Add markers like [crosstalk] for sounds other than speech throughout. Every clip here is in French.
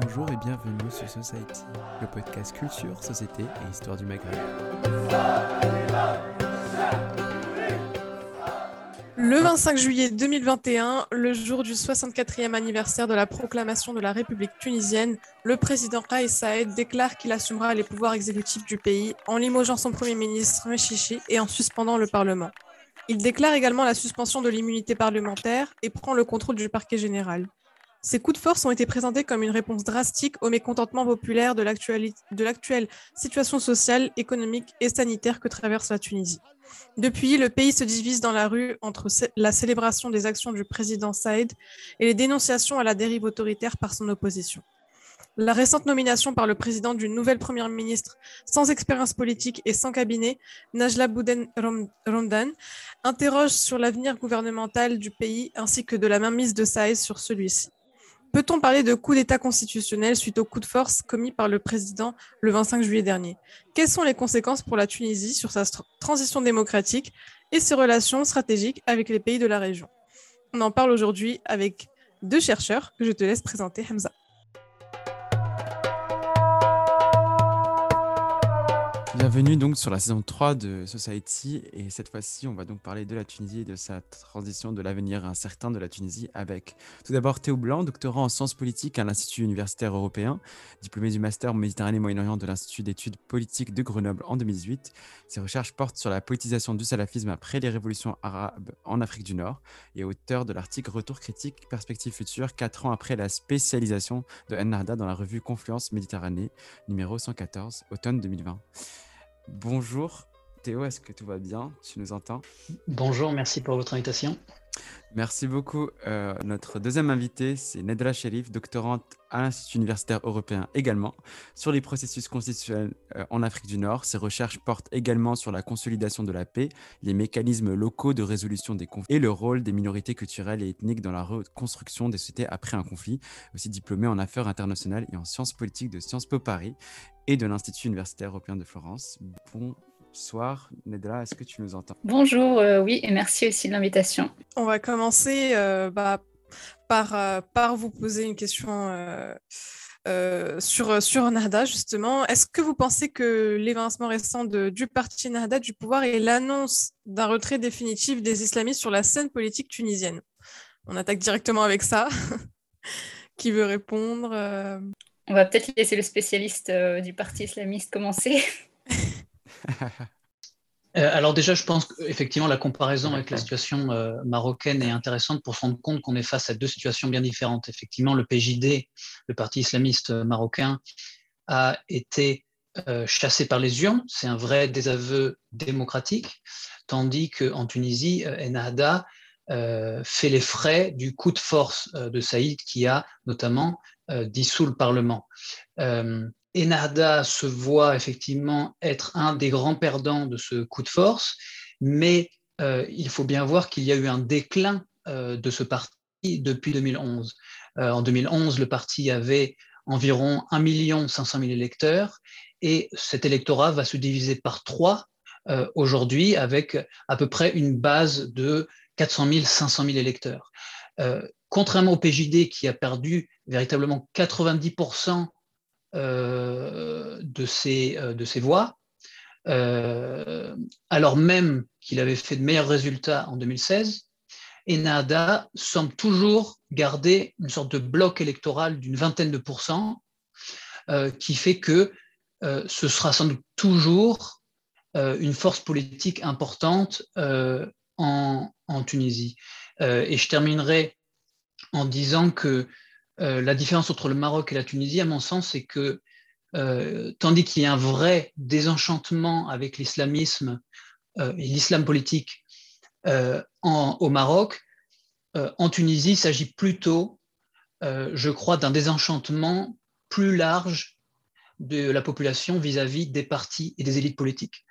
Bonjour et bienvenue sur Society, le podcast culture, société et histoire du Maghreb. Le 25 juillet 2021, le jour du 64e anniversaire de la proclamation de la République tunisienne, le président Kais Saed déclare qu'il assumera les pouvoirs exécutifs du pays en limogeant son premier ministre Mechichi et en suspendant le Parlement. Il déclare également la suspension de l'immunité parlementaire et prend le contrôle du parquet général. Ces coups de force ont été présentés comme une réponse drastique au mécontentement populaire de l'actuelle situation sociale, économique et sanitaire que traverse la Tunisie. Depuis, le pays se divise dans la rue entre la célébration des actions du président Saïd et les dénonciations à la dérive autoritaire par son opposition. La récente nomination par le président d'une nouvelle première ministre sans expérience politique et sans cabinet, Najla Bouden Romdan, interroge sur l'avenir gouvernemental du pays ainsi que de la mainmise de Saïd sur celui-ci. Peut-on parler de coup d'État constitutionnel suite au coup de force commis par le président le 25 juillet dernier? Quelles sont les conséquences pour la Tunisie sur sa transition démocratique et ses relations stratégiques avec les pays de la région? On en parle aujourd'hui avec deux chercheurs que je te laisse présenter, Hamza. Bienvenue donc sur la saison 3 de Society et cette fois-ci on va donc parler de la Tunisie et de sa transition de l'avenir incertain de la Tunisie avec tout d'abord Théo Blanc, doctorant en sciences politiques à l'Institut universitaire européen, diplômé du master Méditerranée-Moyen-Orient de l'Institut d'études politiques de Grenoble en 2018. Ses recherches portent sur la politisation du salafisme après les révolutions arabes en Afrique du Nord et auteur de l'article Retour critique, perspectives futures, 4 ans après la spécialisation de Ennahda dans la revue Confluence Méditerranée, numéro 114, automne 2020. Bonjour Théo, est-ce que tout va bien? Tu nous entends? Bonjour, merci pour votre invitation. Merci beaucoup. Euh, notre deuxième invité, c'est Nedra Sherif, doctorante à l'Institut universitaire européen également, sur les processus constitutionnels euh, en Afrique du Nord. Ses recherches portent également sur la consolidation de la paix, les mécanismes locaux de résolution des conflits et le rôle des minorités culturelles et ethniques dans la reconstruction des sociétés après un conflit. Aussi diplômé en affaires internationales et en sciences politiques de Sciences Po Paris et de l'Institut universitaire européen de Florence. Bonsoir, Nedra, est-ce que tu nous entends? Bonjour, euh, oui, et merci aussi de l'invitation. On va commencer euh, bah, par, euh, par vous poser une question sur, sur Nahda, justement. Est-ce que vous pensez que l'évincement récent de, du parti Nahda du pouvoir est l'annonce d'un retrait définitif des islamistes sur la scène politique tunisienne? On attaque directement avec ça. [laughs] Qui veut répondre on va peut-être laisser le spécialiste euh, du parti islamiste commencer. [laughs] [laughs] Euh, alors déjà, je pense qu'effectivement, la comparaison avec la situation euh, marocaine est intéressante pour se rendre compte qu'on est face à deux situations bien différentes. Effectivement, le PJD, le parti islamiste marocain, a été chassé par les urnes. C'est un vrai désaveu démocratique. Tandis qu'en Tunisie, Ennahda fait les frais du coup de force de Saïd qui a notamment euh, dissout le Parlement. Euh, Enarda se voit effectivement être un des grands perdants de ce coup de force, mais euh, il faut bien voir qu'il y a eu un déclin de ce parti depuis 2011. en 2011, le parti avait environ 1 500 000 électeurs et cet électorat va se diviser par trois aujourd'hui avec à peu près une base de 400 000, 500 000 électeurs contrairement au PJD qui a perdu véritablement 90% euh, de, ses, euh, de ses voix, euh, alors même qu'il avait fait de meilleurs résultats en 2016, Enada semble toujours garder une sorte de bloc électoral d'une vingtaine de pourcents, qui fait que ce sera sans doute toujours une force politique importante en, en, Tunisie. et je terminerai en disant que euh, la différence entre le Maroc et la Tunisie, à mon sens, c'est que euh, tandis qu'il y a un vrai désenchantement avec l'islamisme euh, et l'islam politique au Maroc, en Tunisie, il s'agit plutôt, je crois, d'un désenchantement plus large de la population vis-à-vis des partis et des élites politiques.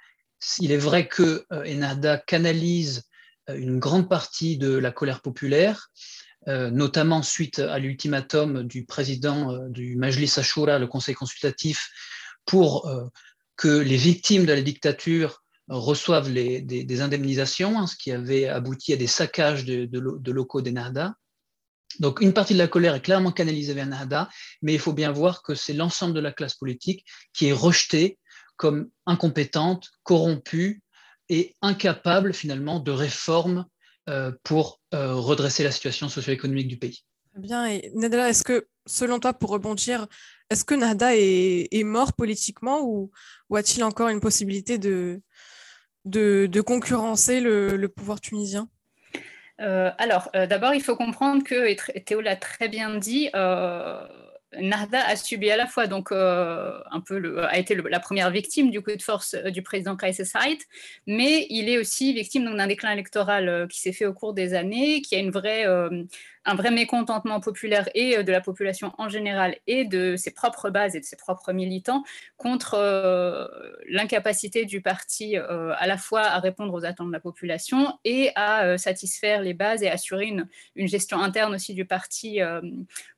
Il est vrai que Ennahda canalise une grande partie de la colère populaire, euh, notamment suite à l'ultimatum du président euh, du Majlis Ashura, le conseil consultatif, pour euh, que les victimes de la dictature reçoivent des, indemnisations, hein, ce qui avait abouti à des saccages de, locaux d'Enarda. Donc une partie de la colère est clairement canalisée vers Nahda, mais il faut bien voir que c'est l'ensemble de la classe politique qui est rejetée comme incompétente, corrompue et incapable finalement de réformes euh, pour euh, redresser la situation socio-économique du pays. Bien, et Nada, est-ce que, selon toi, pour rebondir, est-ce que Nada est, mort politiquement ou, a-t-il encore une possibilité de, de, concurrencer le, pouvoir tunisien? Euh, Alors, d'abord, il faut comprendre que, et Théo l'a très bien dit, Narda a subi à la fois donc euh, un peu a été la première victime du coup de force euh, du président Kais mais il est aussi victime d'un déclin électoral euh, qui s'est fait au cours des années, qui a une vraie un vrai mécontentement populaire et euh, de la population en général et de ses propres bases et de ses propres militants contre euh, l'incapacité du parti euh, à la fois à répondre aux attentes de la population et à satisfaire les bases et assurer une, une, gestion interne aussi du parti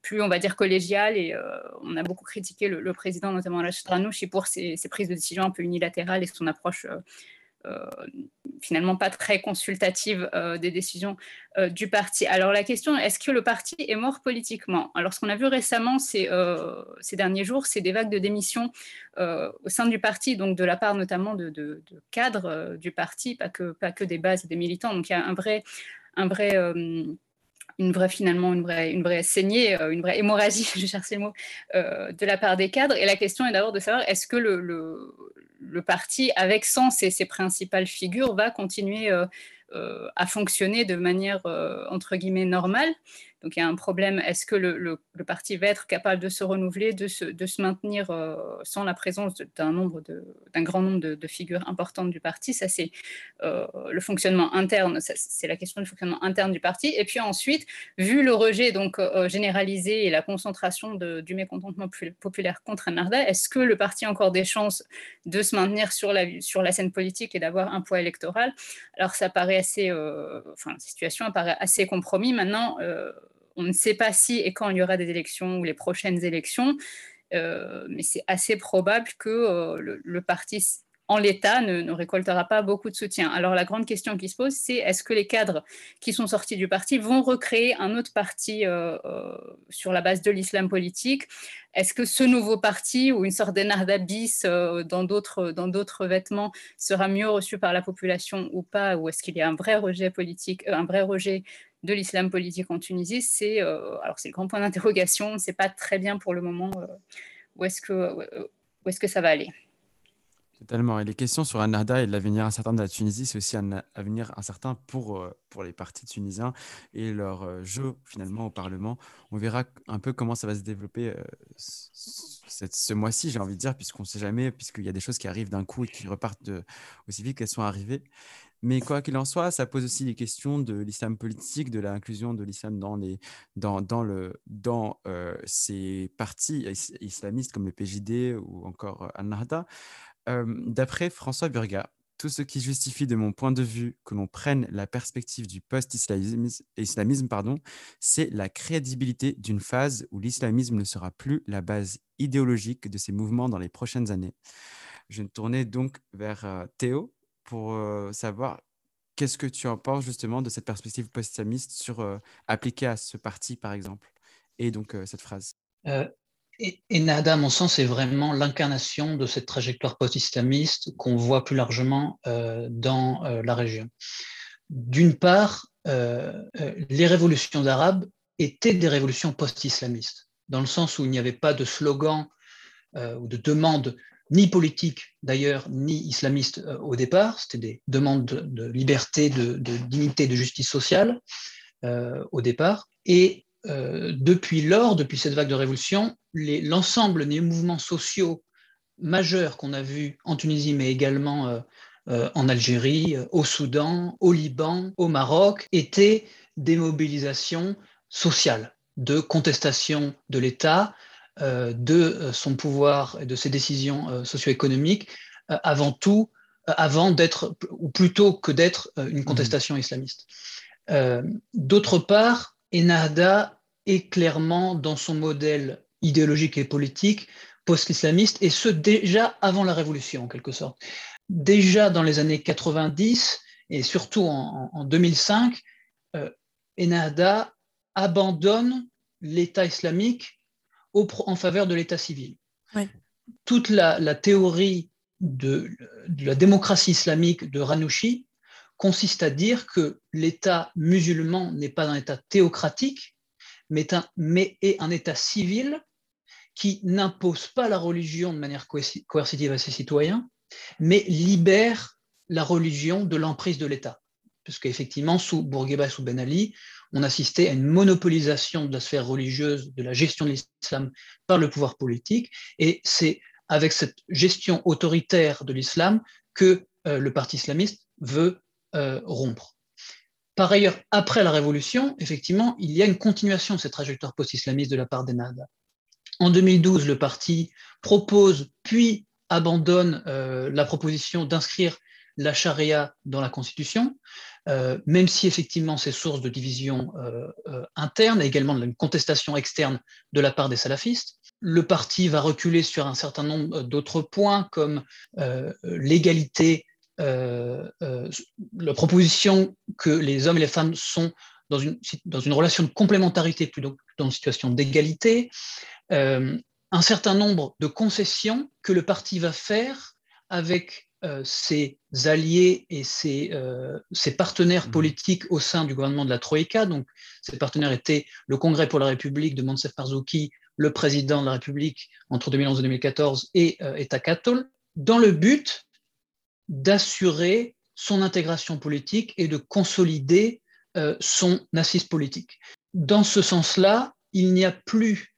plus, on va dire, collégiale. Et on a beaucoup critiqué le, président, notamment Rachid Ranouchi, pour ses, ses, prises de décision un peu unilatérales et son approche finalement pas très consultative euh, des décisions euh, du parti. Alors la question, est-ce que le parti est mort politiquement? Alors ce qu'on a vu récemment ces, ces derniers jours, c'est des vagues de démission au sein du parti, donc de la part notamment de, de, cadres du parti, pas que, pas que des bases et des militants. Donc il y a un vrai... Un vrai une vraie finalement une vraie saignée, une vraie hémorragie, [laughs] je cherchais le mot, de la part des cadres. Et la question est d'abord de savoir est-ce que le, parti, avec sans ses, principales figures, va continuer euh, euh, à fonctionner de manière, euh, entre guillemets, normale? Donc il y a un problème, est-ce que le, parti va être capable de se renouveler, de se, maintenir euh, sans la présence d'un grand nombre de, figures importantes du parti? Ça, c'est euh, le fonctionnement interne, c'est la question du fonctionnement interne du parti. Et puis ensuite, vu le rejet donc euh, généralisé et la concentration du mécontentement populaire contre Narda, est-ce que le parti a encore des chances de se maintenir sur la, sur la scène politique et d'avoir un poids électoral? Alors ça paraît assez, enfin la situation apparaît assez compromis. Maintenant, on ne sait pas si et quand il y aura des élections ou les prochaines élections, euh, mais c'est assez probable que euh, le, parti en l'état ne, récoltera pas beaucoup de soutien. Alors la grande question qui se pose, c'est est-ce que les cadres qui sont sortis du parti vont recréer un autre parti euh, sur la base de l'islam politique? Est-ce que ce nouveau parti ou une sorte d'énarda bis dans d'autres vêtements sera mieux reçu par la population ou pas? Ou est-ce qu'il y a un vrai rejet politique, un vrai rejet de l'islam politique en Tunisie, c'est euh, alors le grand point d'interrogation. On ne sait pas très bien pour le moment euh, où est-ce que où est-ce que ça va aller. Totalement. Et les questions sur Anarda et l'avenir incertain de la Tunisie, c'est aussi un avenir incertain pour, euh, pour les partis tunisiens et leur jeu finalement au Parlement. On verra un peu comment ça va se développer ce mois-ci, j'ai envie de dire, puisqu'on ne sait jamais, puisqu'il y a des choses qui arrivent d'un coup et qui repartent aussi vite qu'elles sont arrivées. Mais quoi qu'il en soit, ça pose aussi des questions de l'islam politique, de l'inclusion de l'islam dans, les, dans, dans, le, dans euh, ces partis islamistes comme le PJD ou encore euh, Al-Nahda. Euh, d'après François Burga, tout ce qui justifie de mon point de vue que l'on prenne la perspective du post-islamisme, pardon, c'est la crédibilité d'une phase où l'islamisme ne sera plus la base idéologique de ces mouvements dans les prochaines années. Je me tournais donc vers Théo pour savoir qu'est-ce que tu en penses justement de cette perspective post-islamiste sur appliquée à ce parti, par exemple, et donc cette phrase. et, Nada, à mon sens, est vraiment l'incarnation de cette trajectoire post-islamiste qu'on voit plus largement dans la région. D'une part, les révolutions arabes étaient des révolutions post-islamistes, dans le sens où il n'y avait pas de slogan ou de demande ni politique d'ailleurs, ni islamiste euh, au départ. C'était des demandes de, liberté, de, dignité, de justice sociale euh, au départ. Et euh, depuis lors, depuis cette vague de révolution, l'ensemble des mouvements sociaux majeurs qu'on a vus en Tunisie, mais également en Algérie, au Soudan, au Liban, au Maroc, étaient des mobilisations sociales de contestation de l'État, euh, de euh, son pouvoir et de ses décisions euh, socio-économiques avant tout, avant d'être, ou plutôt que d'être une mmh. contestation islamiste. D'autre part, Ennahda est clairement dans son modèle idéologique et politique post-islamiste, et ce déjà avant la révolution en quelque sorte. Déjà dans les années 90 et surtout en, 2005, Ennahda abandonne l'État islamique en faveur de l'État civil. Toute la, théorie de, la démocratie islamique de Ranouchi consiste à dire que l'État musulman n'est pas un État théocratique, mais, mais est un État civil qui n'impose pas la religion de manière coercitive à ses citoyens, mais libère la religion de l'emprise de l'État. Parce qu'effectivement, sous Bourguiba et sous Ben Ali, on assistait à une monopolisation de la sphère religieuse, de la gestion de l'islam par le pouvoir politique, et c'est avec cette gestion autoritaire de l'islam que euh, le parti islamiste veut euh, rompre. Par ailleurs, après la Révolution, effectivement, il y a une continuation de cette trajectoire post-islamiste de la part des Nahda. En 2012, le parti propose, puis abandonne euh, la proposition d'inscrire la charia dans la Constitution, euh, même si effectivement c'est source de division euh, interne et également de contestation externe de la part des salafistes. Le parti va reculer sur un certain nombre d'autres points comme l'égalité, la proposition que les hommes et les femmes sont dans une, dans une relation de complémentarité plutôt que dans une situation d'égalité, euh, un certain nombre de concessions que le parti va faire avec euh, ses alliés et ses, euh, ses, partenaires mmh. politiques au sein du gouvernement de la Troïka. Donc, ces partenaires étaient le Congrès pour la République de Monsef Marzouki, le président de la République entre 2011 et 2014 et État catholique, dans le but d'assurer son intégration politique et de consolider son assise politique. Dans ce sens-là, il n'y a plus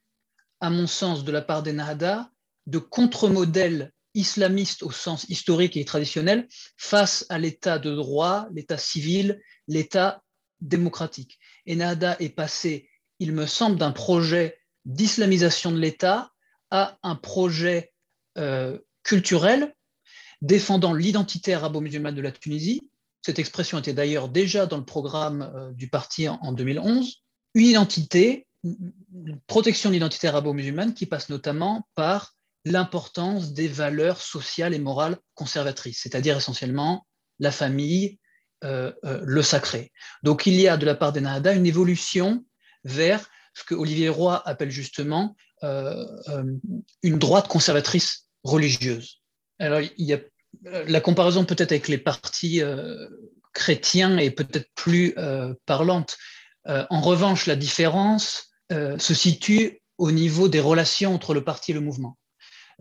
à mon sens, de la part des Nahda, de contre-modèle islamiste au sens historique et traditionnel face à l'état de droit, l'état civil, l'état démocratique. Et Nahda est passé, il me semble, d'un projet d'islamisation de l'État à un projet euh, culturel défendant l'identité arabo-musulmane de la Tunisie. Cette expression était d'ailleurs déjà dans le programme euh, du parti en 2011. Une identité protection de l'identité arabo-musulmane qui passe notamment par l'importance des valeurs sociales et morales conservatrices, c'est-à-dire essentiellement la famille, euh, euh, le sacré. Donc il y a de la part des Nahada une évolution vers ce que Olivier Roy appelle justement euh, une droite conservatrice religieuse. Alors il y a la comparaison peut-être avec les partis chrétiens est peut-être plus parlante. en revanche, la différence se situe au niveau des relations entre le parti et le mouvement.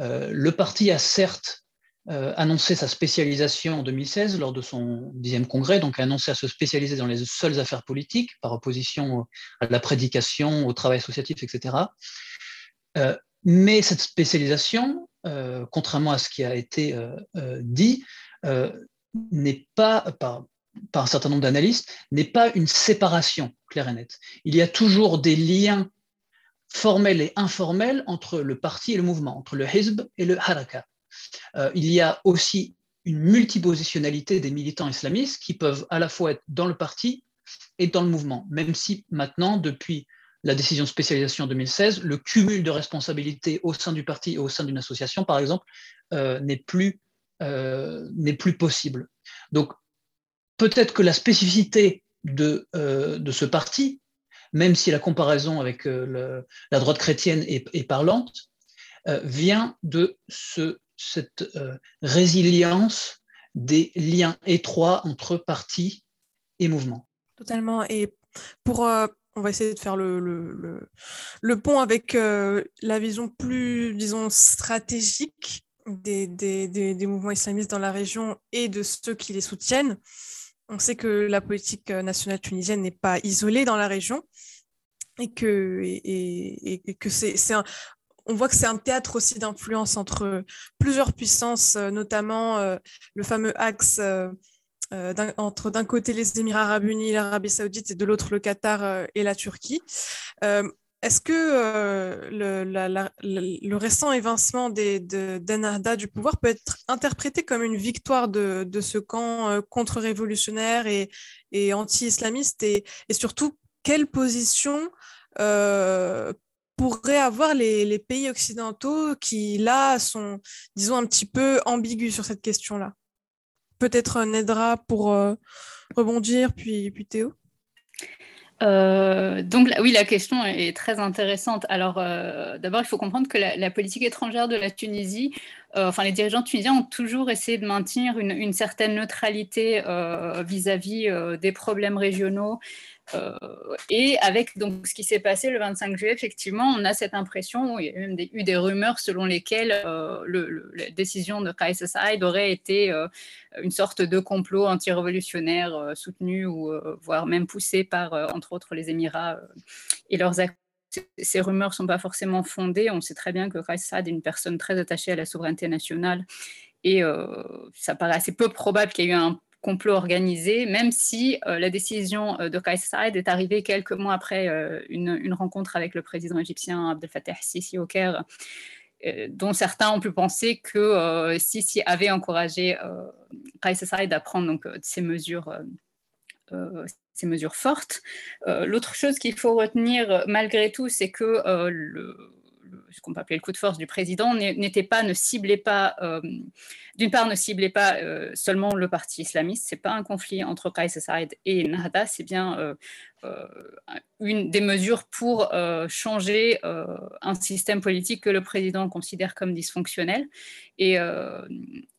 Euh, le parti a certes euh, annoncé sa spécialisation en 2016 lors de son dixième congrès, donc a annoncé à se spécialiser dans les seules affaires politiques par opposition à la prédication, au travail associatif, etc. mais cette spécialisation, contrairement à ce qui a été dit, n'est pas, par un certain nombre d'analystes, n'est pas une séparation claire et nette. Il y a toujours des liens formels et informels entre le parti et le mouvement, entre le Hizb et le Haraka. Euh, il y a aussi une multipositionnalité des militants islamistes qui peuvent à la fois être dans le parti et dans le mouvement, même si maintenant, depuis la décision de spécialisation en 2016, le cumul de responsabilités au sein du parti et au sein d'une association, par exemple, euh, n'est plus, euh, possible. Donc, peut-être que la spécificité euh, de, ce parti, même si la comparaison avec euh, la droite chrétienne est, parlante, euh, vient de ce, cette résilience des liens étroits entre parti et mouvement. Totalement. Et pour, on va essayer de faire le, pont avec la vision plus, disons, stratégique des, mouvements islamistes dans la région et de ceux qui les soutiennent. On sait que la politique euh, nationale tunisienne n'est pas isolée dans la région et que, et, que c'est, on voit que c'est un théâtre aussi d'influence entre plusieurs puissances, euh, notamment euh, le fameux axe entre d'un côté les Émirats arabes unis, l'Arabie saoudite et de l'autre le Qatar et la Turquie. Est-ce que euh, le, récent évincement des, de, du pouvoir peut être interprété comme une victoire de, ce camp euh, contre-révolutionnaire et, anti-islamiste? Et, surtout, quelle position euh, pourraient avoir les, pays occidentaux qui, là, sont, disons, un petit peu ambigus sur cette question-là? Peut-être Nedra pour rebondir, puis Théo? Donc oui, la question est très intéressante. Alors d'abord, il faut comprendre que la, politique étrangère de la Tunisie, enfin les dirigeants tunisiens ont toujours essayé de maintenir une, certaine neutralité vis-à-vis -vis, des problèmes régionaux euh, et avec donc ce qui s'est passé le 25 juillet, effectivement, on a cette impression, il y a même eu des rumeurs selon lesquelles euh, la décision de Kais Saïd aurait été euh, une sorte de complot anti-révolutionnaire soutenu ou voire même poussé par, entre autres, les Émirats et leurs acteurs ces rumeurs ne sont pas forcément fondées. On sait très bien que Kais Saïd est une personne très attachée à la souveraineté nationale et ça paraît assez peu probable qu'il y ait eu un complot organisé, même si euh, la décision euh, de Kais Saïd est arrivée quelques mois après euh, une, rencontre avec le président égyptien Abdel Fattah Sisi au Caire, dont certains ont pu penser que Sisi avait encouragé Kais Saïd à prendre donc, ces mesures. ces mesures fortes. L'autre chose qu'il faut retenir malgré tout, c'est que le, ce qu'on peut appeler le coup de force du président, n'était pas, ne ciblait pas, euh, d'une part, ne ciblait pas euh, seulement le parti islamiste. C'est pas un conflit entre Qais Saïd et Nahda, c'est bien euh, une des mesures pour changer un système politique que le président considère comme dysfonctionnel. Et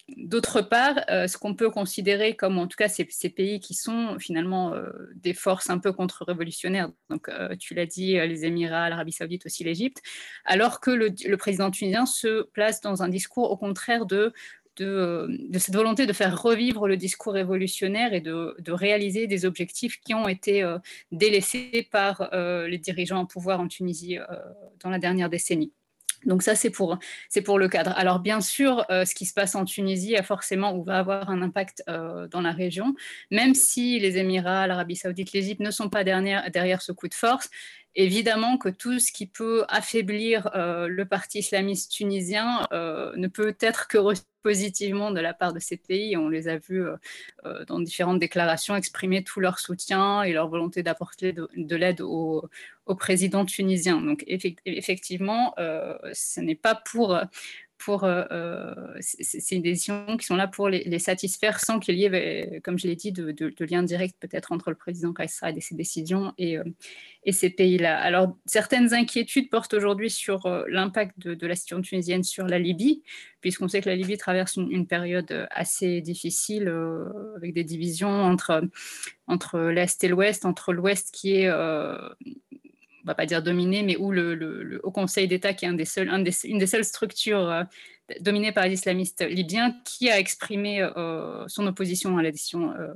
D'autre part, euh, ce qu'on peut considérer comme, en tout cas, ces, pays qui sont finalement euh, des forces un peu contre-révolutionnaires, donc euh, tu l'as dit, les Émirats, l'Arabie saoudite, aussi l'Égypte, alors que le, président tunisien se place dans un discours au contraire de, cette volonté de faire revivre le discours révolutionnaire et de réaliser des objectifs qui ont été délaissés par les dirigeants en pouvoir en Tunisie dans la dernière décennie. Donc ça, c'est pour, le cadre. Alors bien sûr, euh, ce qui se passe en Tunisie a forcément ou va avoir un impact euh, dans la région, même si les Émirats, l'Arabie saoudite, l'Égypte ne sont pas derrière ce coup de force évidemment que tout ce qui peut affaiblir euh, le parti islamiste tunisien euh, ne peut être que positivement de la part de ces pays. On les a vus euh, dans différentes déclarations exprimer tout leur soutien et leur volonté d'apporter de, l'aide au, président tunisien. Donc effectivement, ce n'est pas pour pour, euh, euh, c'est une décision qui sont là pour les, satisfaire sans qu'il y ait, euh, comme je l'ai dit, de, lien direct peut-être entre le président Kaïsraïd et ses décisions et, ces pays-là. Alors, certaines inquiétudes portent aujourd'hui sur l'impact de, la situation tunisienne sur la Libye, puisqu'on sait que la Libye traverse une, période assez difficile avec des divisions entre l'Est et l'Ouest, entre l'Ouest qui est on va pas dire dominé, mais où le, Conseil d'État, qui est un des seuls, une des seules structures euh, dominées par les islamistes libyens, qui a exprimé euh, son opposition à la décision euh,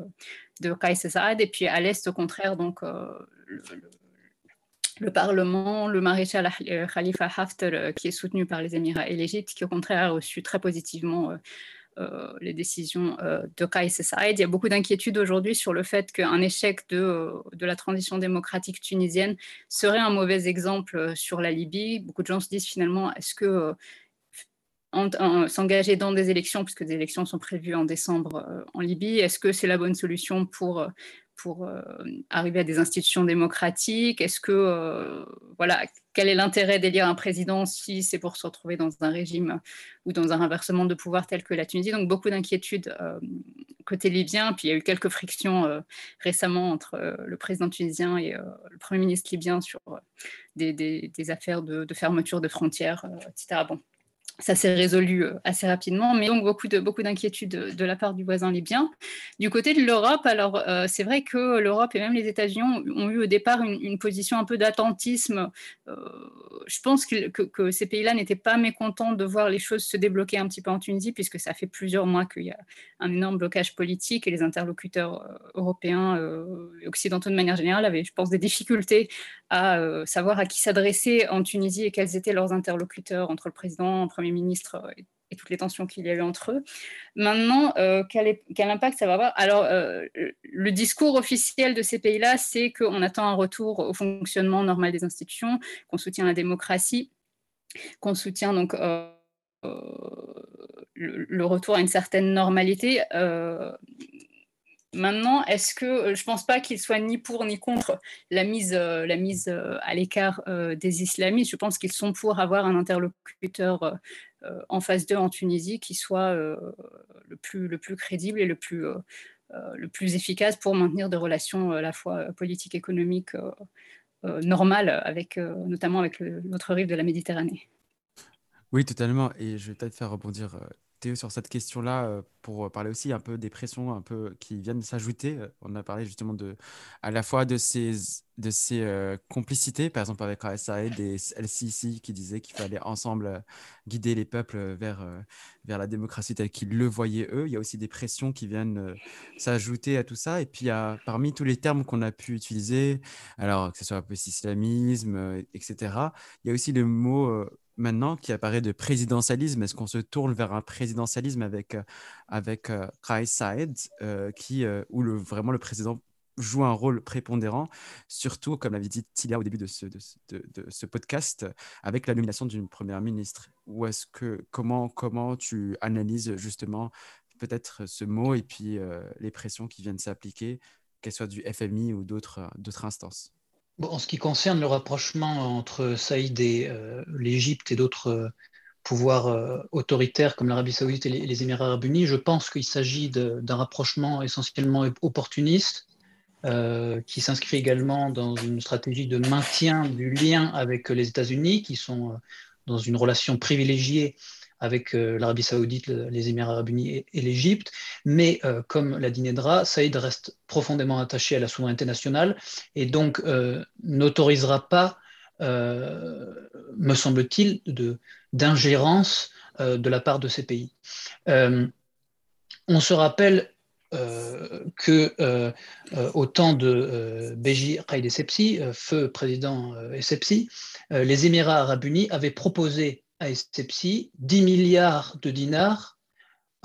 de Kais Saad, et puis à l'Est, au contraire, donc le, Parlement, le maréchal Khalifa Haftar, qui est soutenu par les Émirats et l'Égypte, qui au contraire a reçu très positivement les décisions euh, de Kais Saïd. Il y a beaucoup d'inquiétudes aujourd'hui sur le fait qu'un échec de, euh, de, la transition démocratique tunisienne serait un mauvais exemple sur la Libye. Beaucoup de gens se disent finalement, est-ce que s'engager dans des élections, puisque des élections sont prévues en décembre en Libye, est-ce que c'est la bonne solution pour pour euh, arriver à des institutions démocratiques? Est-ce que, euh, voilà, quel est l'intérêt d'élire un président si c'est pour se retrouver dans un régime ou dans un renversement de pouvoir tel que la Tunisie? Donc, beaucoup d'inquiétudes euh, côté libyen. Puis, il y a eu quelques frictions récemment entre le président tunisien et le Premier ministre libyen sur des, affaires de, de, fermeture de frontières, etc. Bon, ça s'est résolu euh, assez rapidement, mais donc beaucoup de beaucoup d'inquiétudes de, la part du voisin libyen. Du côté de l'Europe, alors euh, c'est vrai que l'Europe et même les États-Unis ont, eu au départ une, position un peu d'attentisme. Euh, je pense que, que, ces pays-là n'étaient pas mécontents de voir les choses se débloquer un petit peu en Tunisie, puisque ça fait plusieurs mois qu'il y a un énorme blocage politique et les interlocuteurs européens et occidentaux de manière générale avaient, je pense, des difficultés à savoir à qui s'adresser en Tunisie et quels étaient leurs interlocuteurs entre le président, le premier ministre euh, et, toutes les tensions qu'il y a eu entre eux. Maintenant, euh, quel, impact ça va avoir? Alors, euh, le discours officiel de ces pays-là, c'est qu'on attend un retour au fonctionnement normal des institutions, qu'on soutient la démocratie, qu'on soutient donc le, retour à une certaine normalité. Maintenant, est-ce que je ne pense pas qu'il soit ni pour ni contre la mise, la mise à l'écart des islamistes. Je pense qu'ils sont pour avoir un interlocuteur euh, en phase 2 en Tunisie qui soit euh, le, plus, le plus crédible et le plus, euh, efficace pour maintenir des relations à la fois politiques, économiques normales, notamment avec l'autre rive de la Méditerranée. Oui, totalement. Et je vais peut-être faire rebondir Théo sur cette question-là pour parler aussi un peu des pressions un peu qui viennent s'ajouter. On a parlé justement de à la fois de ces de ces complicités, par exemple avec Saïd et LCC qui disaient qu'il fallait ensemble guider les peuples vers vers la démocratie telle qu'ils le voyaient eux. Il y a aussi des pressions qui viennent s'ajouter à tout ça. Et puis parmi tous les termes qu'on a pu utiliser, alors que ce soit un peu islamisme, etc. Il y a aussi le mot maintenant qui apparaît de présidentialisme? Est-ce qu'on se tourne vers un présidentialisme avec, euh, avec euh, Saïd, euh, qui, où vraiment le président joue un rôle prépondérant, surtout, comme l'avait dit Tilia au début de ce, de, ce podcast, avec la nomination d'une première ministre? Ou est-ce que, comment, comment tu analyses justement peut-être ce mot et puis les pressions qui viennent s'appliquer, qu'elles soient du FMI ou d'autres instances? En ce qui concerne le rapprochement entre Saïd et euh, l'Égypte et d'autres euh, pouvoirs euh, autoritaires comme l'Arabie saoudite et les, Émirats arabes unis, je pense qu'il s'agit d'un rapprochement essentiellement opportuniste qui s'inscrit également dans une stratégie de maintien du lien avec les États-Unis, qui sont dans une relation privilégiée avec euh, l'Arabie saoudite, les Émirats arabes unis et, l'Égypte. Mais euh, comme l'a dit Nedra, Saïd reste profondément attaché à la souveraineté nationale et donc euh, n'autorisera pas, me semble-t-il, d'ingérence de, la part de ces pays. on se rappelle que au temps de Béji Qaïd Essebsi, feu président Essebsi, les Émirats arabes unis avaient proposé à Essepsi 10 milliards de dinars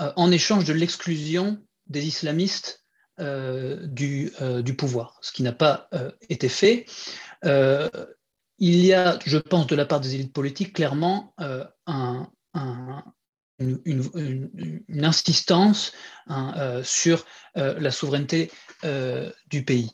euh, en échange de l'exclusion des islamistes euh, du, euh, du, pouvoir, ce qui n'a pas été fait. il y a, je pense, de la part des élites politiques, clairement un, une, insistance sur la souveraineté du pays.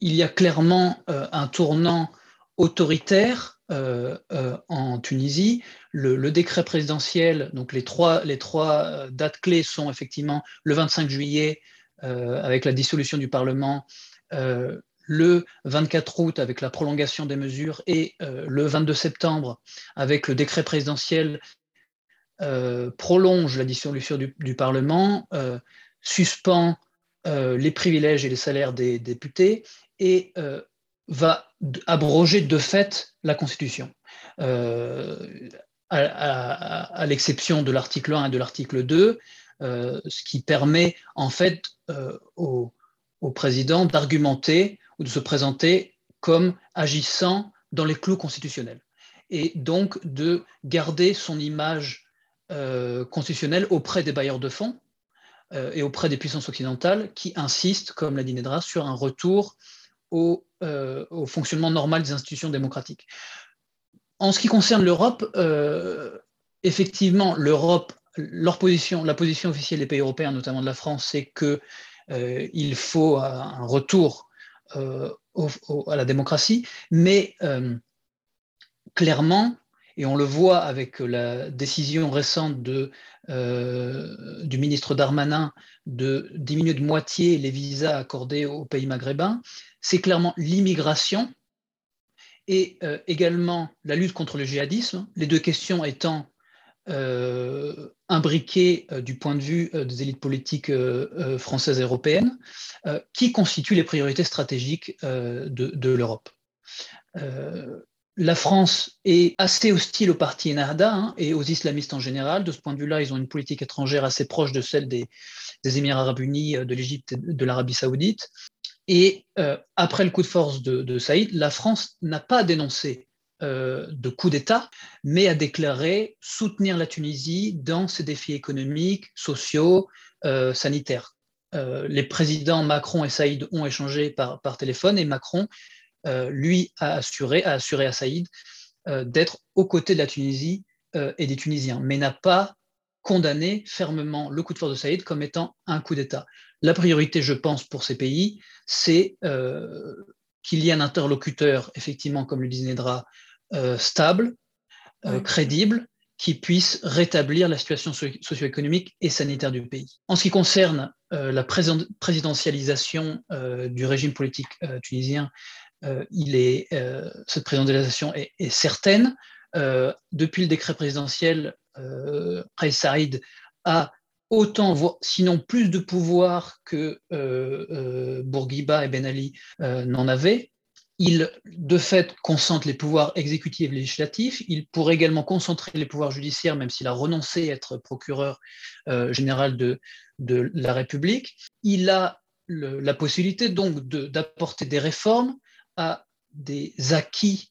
Il y a clairement un tournant autoritaire en Tunisie. Le, décret présidentiel, donc les trois, euh, dates clés sont effectivement le 25 juillet euh, avec la dissolution du Parlement, euh, le 24 août avec la prolongation des mesures et le 22 septembre avec le décret présidentiel prolonge la dissolution du Parlement, suspend les privilèges et les salaires des députés et va abroger de fait la Constitution. À, l'exception de l'article 1 et de l'article 2, euh, ce qui permet en fait euh, au, président d'argumenter ou de se présenter comme agissant dans les clous constitutionnels et donc de garder son image euh, constitutionnelle auprès des bailleurs de fonds et auprès des puissances occidentales qui insistent, comme l'a dit Nedra, sur un retour au, au fonctionnement normal des institutions démocratiques. En ce qui concerne l'Europe, euh, effectivement, l'Europe, leur position, la position officielle des pays européens, notamment de la France, c'est qu'il euh, faut un retour euh, à la démocratie, mais clairement, et on le voit avec la décision récente du ministre Darmanin de diminuer de moitié les visas accordés aux pays maghrébins, c'est clairement l'immigration et euh, également la lutte contre le djihadisme, les deux questions étant euh, imbriquées euh, du point de vue des élites politiques françaises et européennes, qui constituent les priorités stratégiques de, l'Europe. la France est assez hostile au parti Ennahda hein, et aux islamistes en général. De ce point de vue-là, ils ont une politique étrangère assez proche de celle des, des Émirats arabes unis, de l'Égypte et de l'Arabie saoudite. Et euh, après le coup de force de, Saïd, la France n'a pas dénoncé euh, de coup d'État, mais a déclaré soutenir la Tunisie dans ses défis économiques, sociaux, euh, sanitaires. les présidents Macron et Saïd ont échangé par, téléphone et Macron, lui, a assuré, a assuré à Saïd d'être aux côtés de la Tunisie et des Tunisiens, mais n'a pas condamné fermement le coup de force de Saïd comme étant un coup d'État. La priorité, je pense, pour ces pays, c'est euh, qu'il y ait un interlocuteur, effectivement, comme le disait Nedra, euh, stable, euh, crédible, qui puisse rétablir la situation socio-économique et sanitaire du pays. En ce qui concerne la présidentialisation du régime politique tunisien, il est, cette présidentialisation est, certaine. depuis le décret présidentiel, Kais Saïd a autant, sinon plus de pouvoir que Bourguiba et Ben Ali n'en avaient il, de fait, concentre les pouvoirs exécutifs et législatifs. Il pourrait également concentrer les pouvoirs judiciaires, même s'il a renoncé à être procureur euh, général de, la République. Il a la possibilité donc d'apporter des réformes à des acquis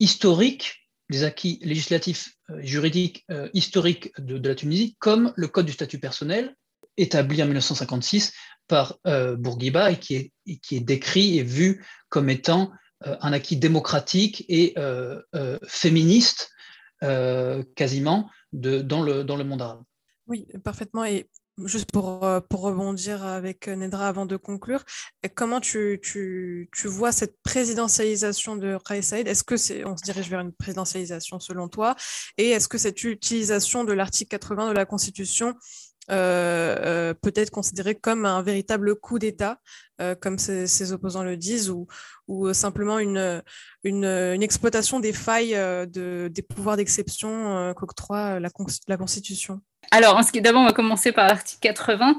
historiques, des acquis législatifs euh, juridiques euh, historiques de, la Tunisie, comme le Code du statut personnel, établi en 1956 par euh, Bourguiba et qui, est, décrit et vu comme étant un acquis démocratique et féministe quasiment dans, le, monde arabe. Oui, parfaitement. Juste pour, pour rebondir avec Nedra avant de conclure, comment tu, vois cette présidentialisation de Khaïs Saïd? Est-ce que c'est, on se dirige vers une présidentialisation selon toi? Et est-ce que cette utilisation de l'article 80 de la Constitution euh, euh, peut être considéré comme un véritable coup d'État, euh, comme ses, opposants le disent, ou, simplement une, exploitation des failles de, des pouvoirs d'exception qu'octroie la, la, Constitution? Alors, d'abord, on va commencer par l'article 80.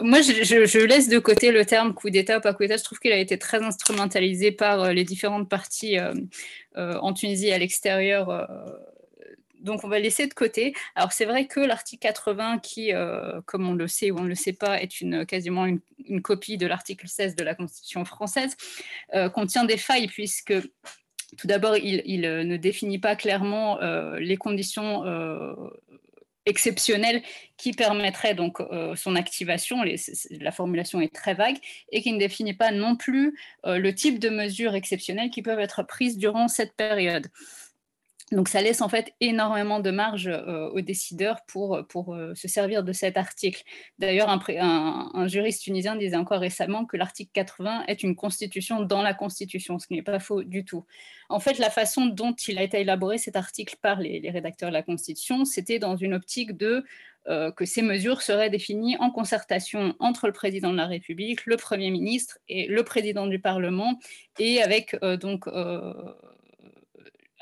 moi, je, laisse de côté le terme coup d'État ou pas coup d'État. Je trouve qu'il a été très instrumentalisé par les différentes parties en Tunisie et à l'extérieur donc on va laisser de côté. Alors c'est vrai que l'article 80, qui, euh, comme on le sait ou on ne le sait pas, est quasiment une, copie de l'article 16 de la Constitution française, euh, contient des failles puisque tout d'abord, il, ne définit pas clairement euh, les conditions exceptionnelles qui permettraient donc son activation. la formulation est très vague et qui ne définit pas non plus le type de mesures exceptionnelles qui peuvent être prises durant cette période. Donc ça laisse en fait énormément de marge euh, aux décideurs pour, pour euh, se servir de cet article. D'ailleurs, un, juriste tunisien disait encore récemment que l'article 80 est une constitution dans la constitution, ce qui n'est pas faux du tout. En fait, la façon dont il a été élaboré cet article par les, rédacteurs de la constitution, c'était dans une optique de euh, que ces mesures seraient définies en concertation entre le président de la République, le Premier ministre et le président du Parlement, et avec donc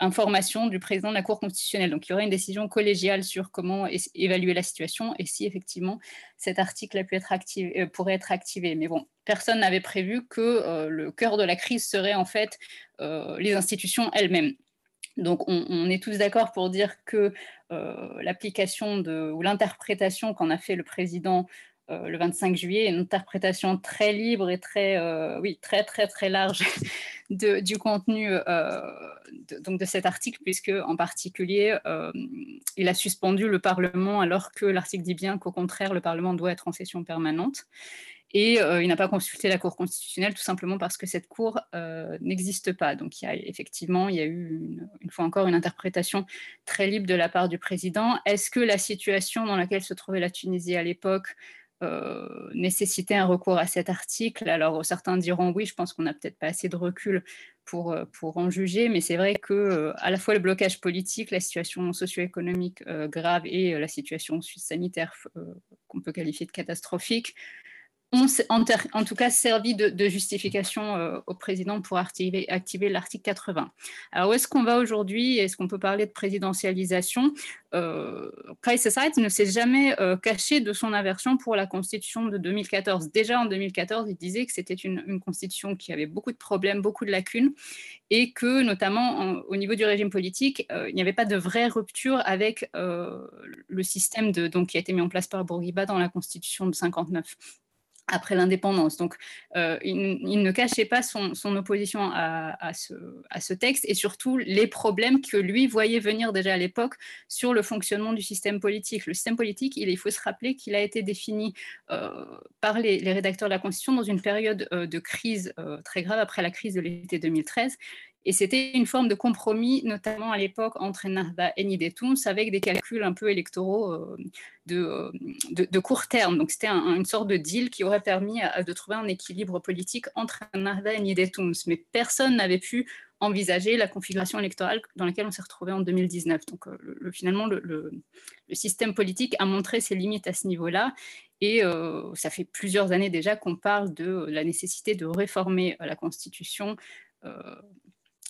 information du président de la Cour constitutionnelle. Donc, il y aurait une décision collégiale sur comment évaluer la situation et si effectivement cet article a pu être activé, euh, pourrait être activé. Mais bon, personne n'avait prévu que euh, le cœur de la crise serait en fait euh, les institutions elles-mêmes. Donc, on, est tous d'accord pour dire que l'application ou l'interprétation qu'en a fait le président le 25 juillet, une interprétation très libre et très, oui, très, très, très large du contenu euh, de, donc de cet article, puisque en particulier, euh, il a suspendu le Parlement alors que l'article dit bien qu'au contraire, le Parlement doit être en session permanente. Et euh, il n'a pas consulté la Cour constitutionnelle tout simplement parce que cette Cour n'existe pas. Donc il y a effectivement, il y a eu une, fois encore une interprétation très libre de la part du président. Est-ce que la situation dans laquelle se trouvait la Tunisie à l'époque euh, nécessiter un recours à cet article. Alors certains diront oui, je pense qu'on n'a peut-être pas assez de recul pour, euh, pour en juger, mais c'est vrai que euh, à la fois le blocage politique, la situation socio-économique grave et la situation sanitaire qu'on peut qualifier de catastrophique ont en, tout cas servi de, justification euh, au président pour activer, l'article 80. Alors où est-ce qu'on va aujourd'hui? Est-ce qu'on peut parler de présidentialisation? Euh, Kais ne s'est jamais euh, caché de son aversion pour la constitution de 2014. Déjà en 2014, il disait que c'était une, constitution qui avait beaucoup de problèmes, beaucoup de lacunes, et que notamment au niveau du régime politique, euh, il n'y avait pas de vraie rupture avec le système donc, qui a été mis en place par Bourguiba dans la constitution de 59 après l'indépendance. Donc, euh, il, ne cachait pas son, opposition à, ce, texte et surtout les problèmes que lui voyait venir déjà à l'époque sur le fonctionnement du système politique. Le système politique, il, faut se rappeler qu'il a été défini euh, par les, rédacteurs de la Constitution dans une période euh, de crise très grave après la crise de l'été 2013 Et c'était une forme de compromis, notamment à l'époque entre Ennahda et Nidetouns, avec des calculs un peu électoraux euh, de, de, court terme. Donc c'était une sorte de deal qui aurait permis de trouver un équilibre politique entre Ennahda et Nidetouns. Mais personne n'avait pu envisager la configuration électorale dans laquelle on s'est retrouvé en 2019. Donc euh, le, finalement, le, système politique a montré ses limites à ce niveau-là. Et euh, ça fait plusieurs années déjà qu'on parle de la nécessité de réformer la Constitution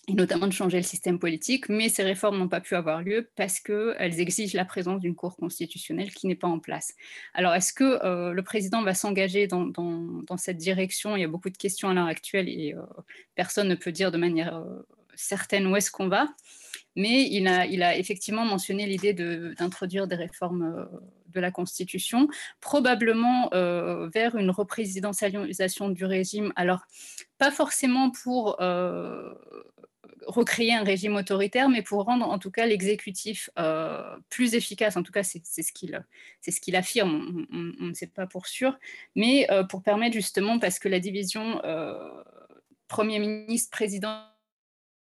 et notamment de changer le système politique, mais ces réformes n'ont pas pu avoir lieu parce qu'elles exigent la présence d'une Cour constitutionnelle qui n'est pas en place. Alors, est-ce que euh, le président va s'engager dans, cette direction? Il y a beaucoup de questions à l'heure actuelle et euh, personne ne peut dire de manière euh, certaine où est-ce qu'on va. Mais il a effectivement mentionné l'idée d'introduire des réformes de la Constitution, probablement vers une représidentialisation du régime. Alors, pas forcément pour recréer un régime autoritaire, mais pour rendre en tout cas l'exécutif euh, plus efficace. En tout cas, c'est ce qu'il ce qu'il affirme. On, ne sait pas pour sûr, mais euh, pour permettre justement, parce que la division euh, Premier ministre, président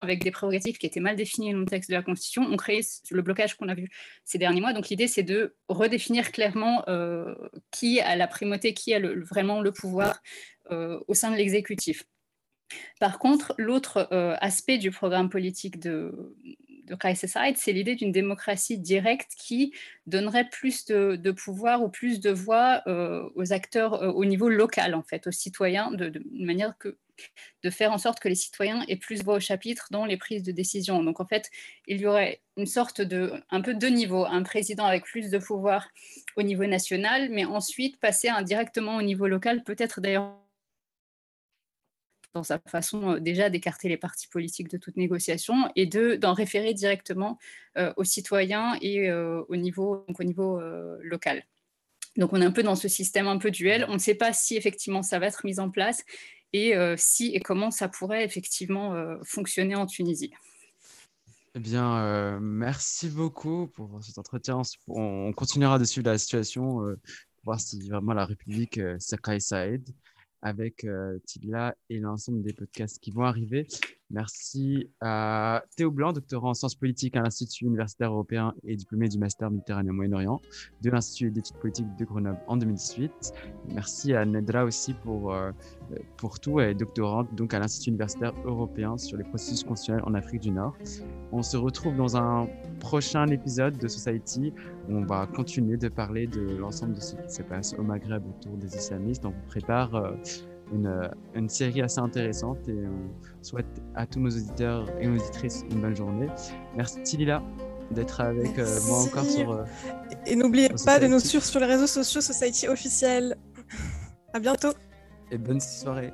avec des prérogatives qui étaient mal définies dans le texte de la Constitution, ont créé le blocage qu'on a vu ces derniers mois. Donc l'idée, c'est de redéfinir clairement qui a la primauté, qui a vraiment le pouvoir au sein de l'exécutif. Par contre, l'autre euh, aspect du programme politique de, de c'est l'idée d'une démocratie directe qui donnerait plus de, pouvoir ou plus de voix euh, aux acteurs euh, au niveau local, en fait, aux citoyens, de, manière que de faire en sorte que les citoyens aient plus voix au chapitre dans les prises de décision. Donc en fait, il y aurait une sorte de, un peu deux niveaux, un président avec plus de pouvoir au niveau national, mais ensuite passer indirectement au niveau local, peut-être d'ailleurs dans sa façon euh, déjà d'écarter les partis politiques de toute négociation et d'en référer directement euh, aux citoyens et euh, au niveau, au niveau local. Donc on est un peu dans ce système un peu duel. On ne sait pas si effectivement ça va être mis en place et si et comment ça pourrait effectivement fonctionner en Tunisie. Eh bien, merci beaucoup pour cet entretien. On continuera de suivre la situation, voir si vraiment la République euh, Sakai Saïd avec euh, Tila et l'ensemble des podcasts qui vont arriver. Merci à Théo Blanc, doctorant en sciences politiques à l'Institut universitaire européen et diplômé du master Méditerranée Moyen-Orient de l'Institut d'études politiques de Grenoble en 2018. Merci à Nedra aussi pour, euh, pour tout, et doctorante donc à l'Institut universitaire européen sur les processus constitutionnels en Afrique du Nord. On se retrouve dans un prochain épisode de Society où on va continuer de parler de l'ensemble de ce qui se passe au Maghreb autour des islamistes. On prépare euh, une, une, série assez intéressante et on souhaite à tous nos auditeurs et auditrices une bonne journée. Merci Lila d'être avec euh, moi encore sur. Euh, et n'oubliez pas de nous suivre sur les réseaux sociaux Society officiel. [laughs] À bientôt. Et bonne soirée.